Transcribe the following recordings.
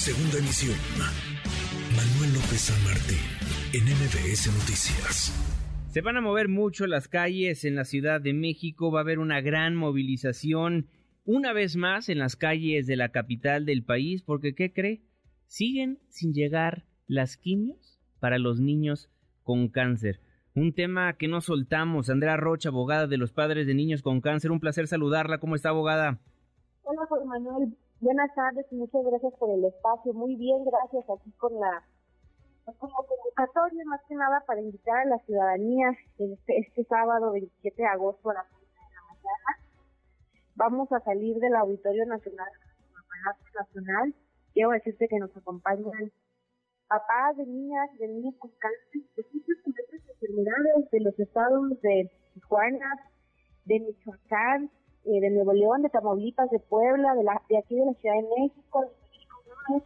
Segunda emisión. Manuel López San Martín, en MBS Noticias. Se van a mover mucho las calles en la Ciudad de México, va a haber una gran movilización una vez más en las calles de la capital del país, porque ¿qué cree? Siguen sin llegar las quimios para los niños con cáncer. Un tema que no soltamos. Andrea Rocha, abogada de los padres de niños con cáncer. Un placer saludarla. ¿Cómo está, abogada? Hola, Juan Manuel. Buenas tardes y muchas gracias por el espacio. Muy bien, gracias aquí con la pues, como convocatoria más que nada para invitar a la ciudadanía este, este sábado 27 de agosto a las 11 de la mañana. Vamos a salir del Auditorio Nacional, Palacio Nacional. Quiero decirte que nos acompañan papás de niñas de niños con cáncer, de muchas enfermedades de los estados de Tijuana, de Michoacán, eh, de Nuevo León, de Tamaulipas, de Puebla, de, la, de aquí de la Ciudad de México, de también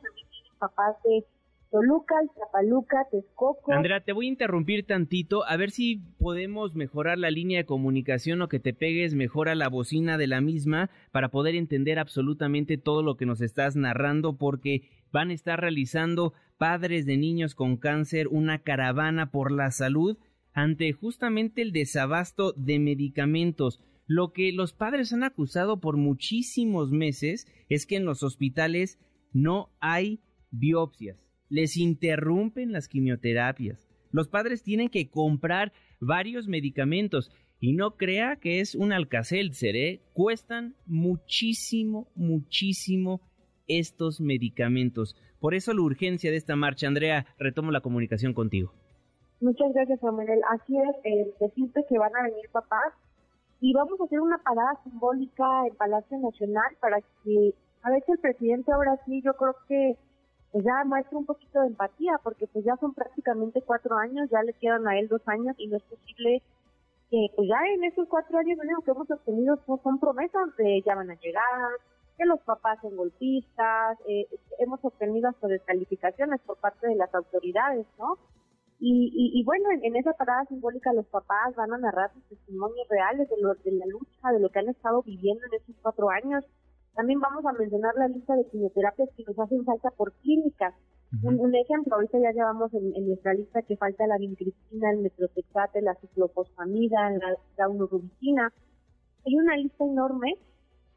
papás de Toluca, Zapaluca, Texcoco. Andrea, te voy a interrumpir tantito, a ver si podemos mejorar la línea de comunicación o que te pegues mejor a la bocina de la misma para poder entender absolutamente todo lo que nos estás narrando, porque van a estar realizando padres de niños con cáncer una caravana por la salud ante justamente el desabasto de medicamentos. Lo que los padres han acusado por muchísimos meses es que en los hospitales no hay biopsias, les interrumpen las quimioterapias. Los padres tienen que comprar varios medicamentos y no crea que es un alcacelcer, ¿eh? cuestan muchísimo, muchísimo estos medicamentos. Por eso la urgencia de esta marcha. Andrea, retomo la comunicación contigo. Muchas gracias, Samuel. Así es, eh, decirte que van a venir papás y vamos a hacer una parada simbólica en Palacio Nacional para que a si el presidente ahora sí yo creo que pues ya muestre un poquito de empatía porque pues ya son prácticamente cuatro años, ya le quedan a él dos años y no es posible que pues ya en esos cuatro años lo que hemos obtenido son, promesas de ya van a llegar, que los papás son golpistas, eh, hemos obtenido hasta descalificaciones por parte de las autoridades, ¿no? Y, bueno, en, esa parada simbólica los papás van a narrar sus testimonios reales de, lo, de la lucha, de lo que han estado viviendo en estos cuatro años. También vamos a mencionar la lista de quimioterapias que nos hacen falta por clínicas. un, ejemplo, ahorita ya llevamos en, nuestra lista que falta la vincristina, el metrotexate, la ciclofosfamida, la daunurubicina. Hay una lista enorme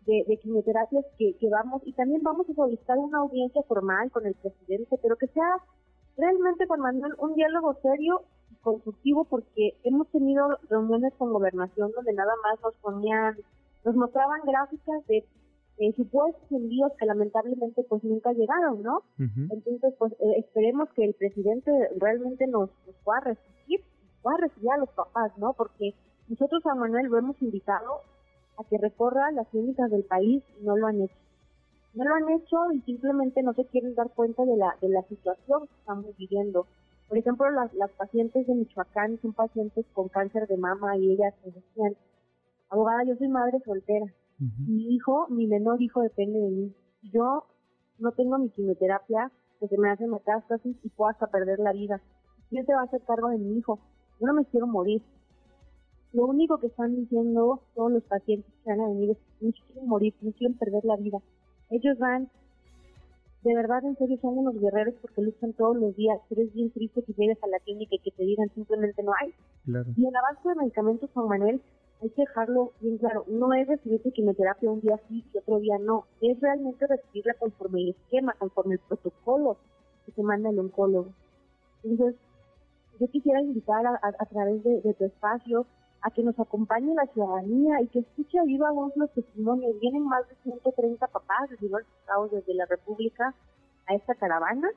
de, de quimioterapias que, que vamos, y también vamos a solicitar una audiencia formal con el presidente, pero que sea realmente Juan Manuel un diálogo serio y constructivo porque hemos tenido reuniones con gobernación donde nada más nos ponían, nos mostraban gráficas de supuestos envíos que lamentablemente pues nunca llegaron, ¿no? Entonces pues eh, esperemos que el presidente realmente nos, pueda recibir, pueda recibir a los papás, ¿no? Porque nosotros a Manuel lo hemos invitado a que recorra las clínicas del país y no lo han hecho no lo han hecho y simplemente no se quieren dar cuenta de la, de la situación que estamos viviendo. Por ejemplo, las, las pacientes de Michoacán son pacientes con cáncer de mama y ellas me decían, abogada, yo soy madre soltera. Mi hijo, mi menor hijo depende de mí. Yo no tengo mi quimioterapia porque me hace metástasis y puedo hasta perder la vida. ¿Quién se va a hacer cargo de mi hijo? Yo no me quiero morir. Lo único que están diciendo todos los pacientes que van a venir es, no quieren morir, no quieren perder la vida. Ellos van, de verdad, en serio, son unos guerreros porque luchan todos los días, pero es bien triste que llegues a la clínica y que te digan simplemente no hay. Y el avance de medicamentos, Juan Manuel, hay que dejarlo bien claro, no es recibir quimioterapia un día sí y otro día no, es realmente recibirla conforme el esquema, conforme el protocolo que te manda el oncólogo. Entonces, yo quisiera invitar a, través de, de, tu espacio a que nos acompañe la ciudadanía y que escuche a viva voz los testimonios. Vienen más de 130 papás de diversos estados desde la República a esta caravana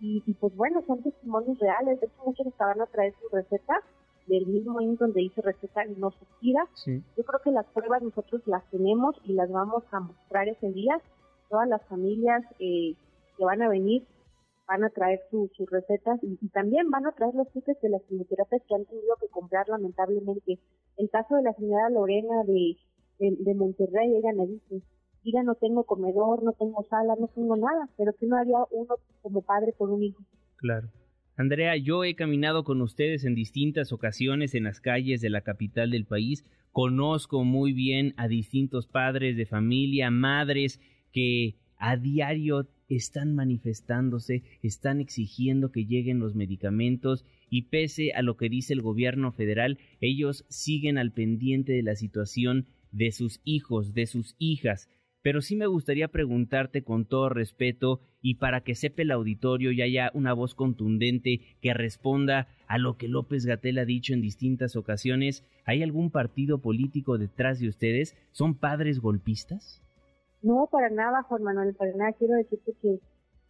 y, pues bueno, son testimonios reales. De hecho, muchos estaban a traer su receta del mismo año donde hice receta y no se tira. Yo creo que las pruebas nosotros las tenemos y las vamos a mostrar ese día. Todas las familias eh, que van a venir van a traer sus recetas y, también van a traer los tickets de las quimioterapias que han tenido que comprar lamentablemente. El caso de la señora Lorena de, de, Monterrey, ella me dice, mira, no tengo comedor, no tengo sala, no tengo nada, pero que no haría uno como padre por un hijo. Claro. Andrea, yo he caminado con ustedes en distintas ocasiones en las calles de la capital del país. Conozco muy bien a distintos padres de familia, madres que a diario están manifestándose, están exigiendo que lleguen los medicamentos y pese a lo que dice el gobierno federal, ellos siguen al pendiente de la situación de sus hijos, de sus hijas. Pero sí me gustaría preguntarte con todo respeto y para que sepa el auditorio y haya una voz contundente que responda a lo que López Gatel ha dicho en distintas ocasiones, ¿hay algún partido político detrás de ustedes? ¿Son padres golpistas? No, para nada, Juan Manuel, para nada. Quiero decirte que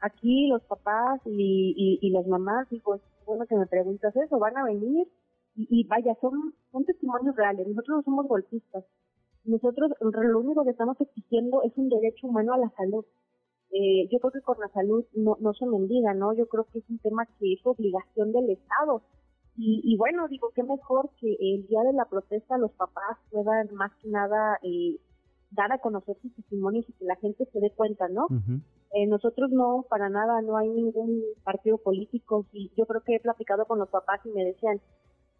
aquí los papás y, las mamás, digo, bueno que me preguntas eso, van a venir y, vaya, son, son testimonios reales. Nosotros no somos golpistas. Nosotros lo único que estamos exigiendo es un derecho humano a la salud. Eh, yo creo que con la salud no, no se mendiga, ¿no? Yo creo que es un tema que es obligación del Estado. Y, y bueno, digo, qué mejor que el día de la protesta los papás puedan más que nada eh, dar a conocer sus testimonios y que la gente se dé cuenta, ¿no? eh, nosotros no, para nada, no hay ningún partido político y yo creo que he platicado con los papás y me decían,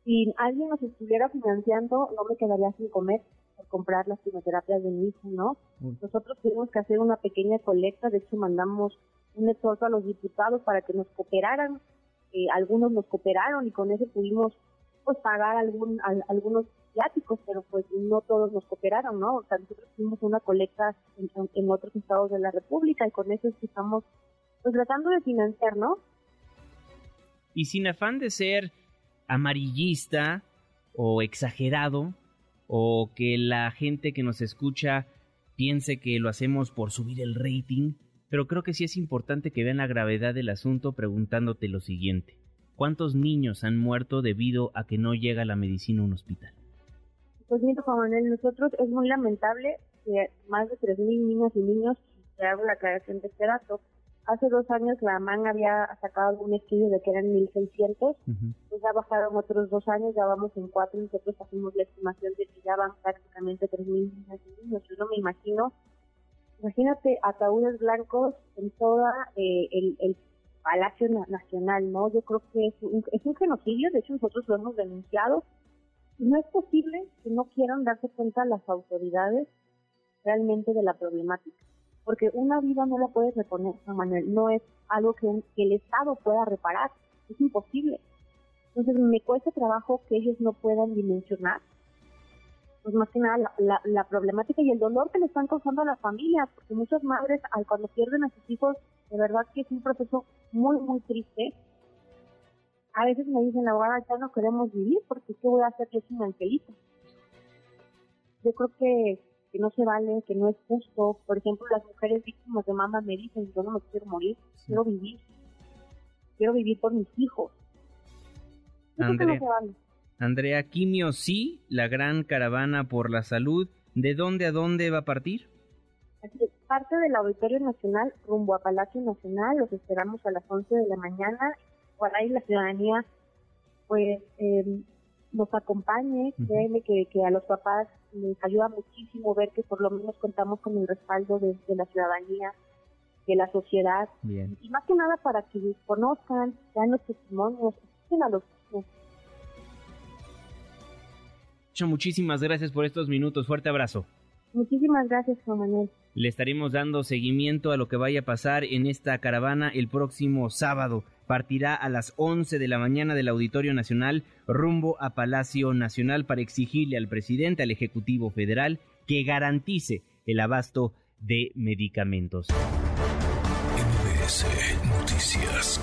si alguien nos estuviera financiando, no me quedaría sin comer por comprar las quimioterapias de mi hijo, ¿no? Nosotros tuvimos que hacer una pequeña colecta, de hecho mandamos un esfuerzo a los diputados para que nos cooperaran, eh, algunos nos cooperaron y con eso pudimos pues pagar algún, algunos viáticos, pero pues no todos nos cooperaron, ¿no? O sea, nosotros hicimos una colecta en, otros estados de la República y con eso estamos pues tratando de financiar, ¿no? Y sin afán de ser amarillista o exagerado o que la gente que nos escucha piense que lo hacemos por subir el rating, pero creo que sí es importante que vean la gravedad del asunto preguntándote lo siguiente. ¿Cuántos niños han muerto debido a que no llega la medicina a un hospital? Pues mira, Juan Manuel, nosotros es muy lamentable que más de 3.000 niñas y niños, te hago la aclaración de este dato, hace dos años la MAN había sacado un estudio de que eran 1.600, pues ya bajaron otros dos años, ya vamos en cuatro, nosotros hacemos la estimación de que ya van prácticamente 3.000 niñas y niños. Yo no me imagino, imagínate ataúdes blancos en toda eh, el, el Palacio Nacional, ¿no? Yo creo que es un, es un genocidio, de hecho nosotros lo hemos denunciado, no es posible que no quieran darse cuenta las autoridades realmente de la problemática, porque una vida no la puedes reponer, Manuel, no es algo que, el Estado pueda reparar, es imposible. Entonces me cuesta trabajo que ellos no puedan dimensionar, pues más que nada la, la, problemática y el dolor que le están causando a las familias, porque muchas madres al cuando pierden a sus hijos, de verdad que es un proceso muy, muy triste, a veces me dicen, abogada, ya no queremos vivir porque ¿qué voy a hacer yo sin angelito? Yo creo que, que no se vale, que no es justo. Por ejemplo, las mujeres víctimas de mamá me dicen, yo no me quiero morir, quiero vivir. Quiero vivir por mis hijos. Andrea, Quimio, sí, la gran caravana por la salud. ¿De dónde a dónde va a partir? parte del Auditorio Nacional rumbo a Palacio Nacional. Los esperamos a las 11 de la mañana ojalá y la ciudadanía pues eh, nos acompañe, créeme que, que, a los papás les ayuda muchísimo ver que por lo menos contamos con el respaldo de, la ciudadanía, de la sociedad, y más que nada para que conozcan, vean los testimonios, escuchen a los Muchísimas gracias por estos minutos. Fuerte abrazo. Muchísimas gracias, Juan Manuel. Le estaremos dando seguimiento a lo que vaya a pasar en esta caravana el próximo sábado partirá a las 11 de la mañana del Auditorio Nacional rumbo a Palacio Nacional para exigirle al presidente, al Ejecutivo Federal, que garantice el abasto de medicamentos. Noticias.